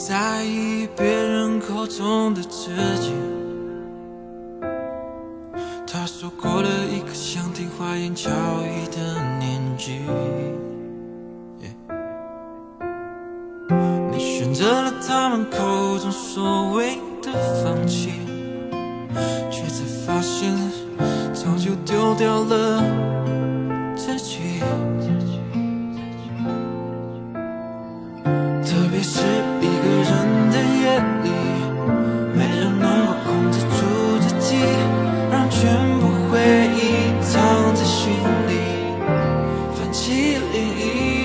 在意别人口中的自己。他说过了一个想听花言巧语的年纪。你选择了他们口中所谓的放弃，却才发现早就丢掉了自己。特别是。completely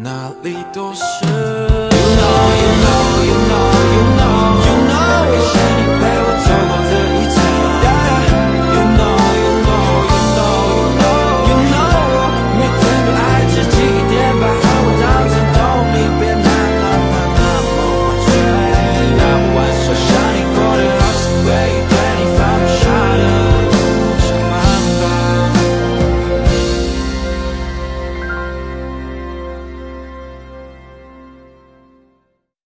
哪里都是 you know you know you know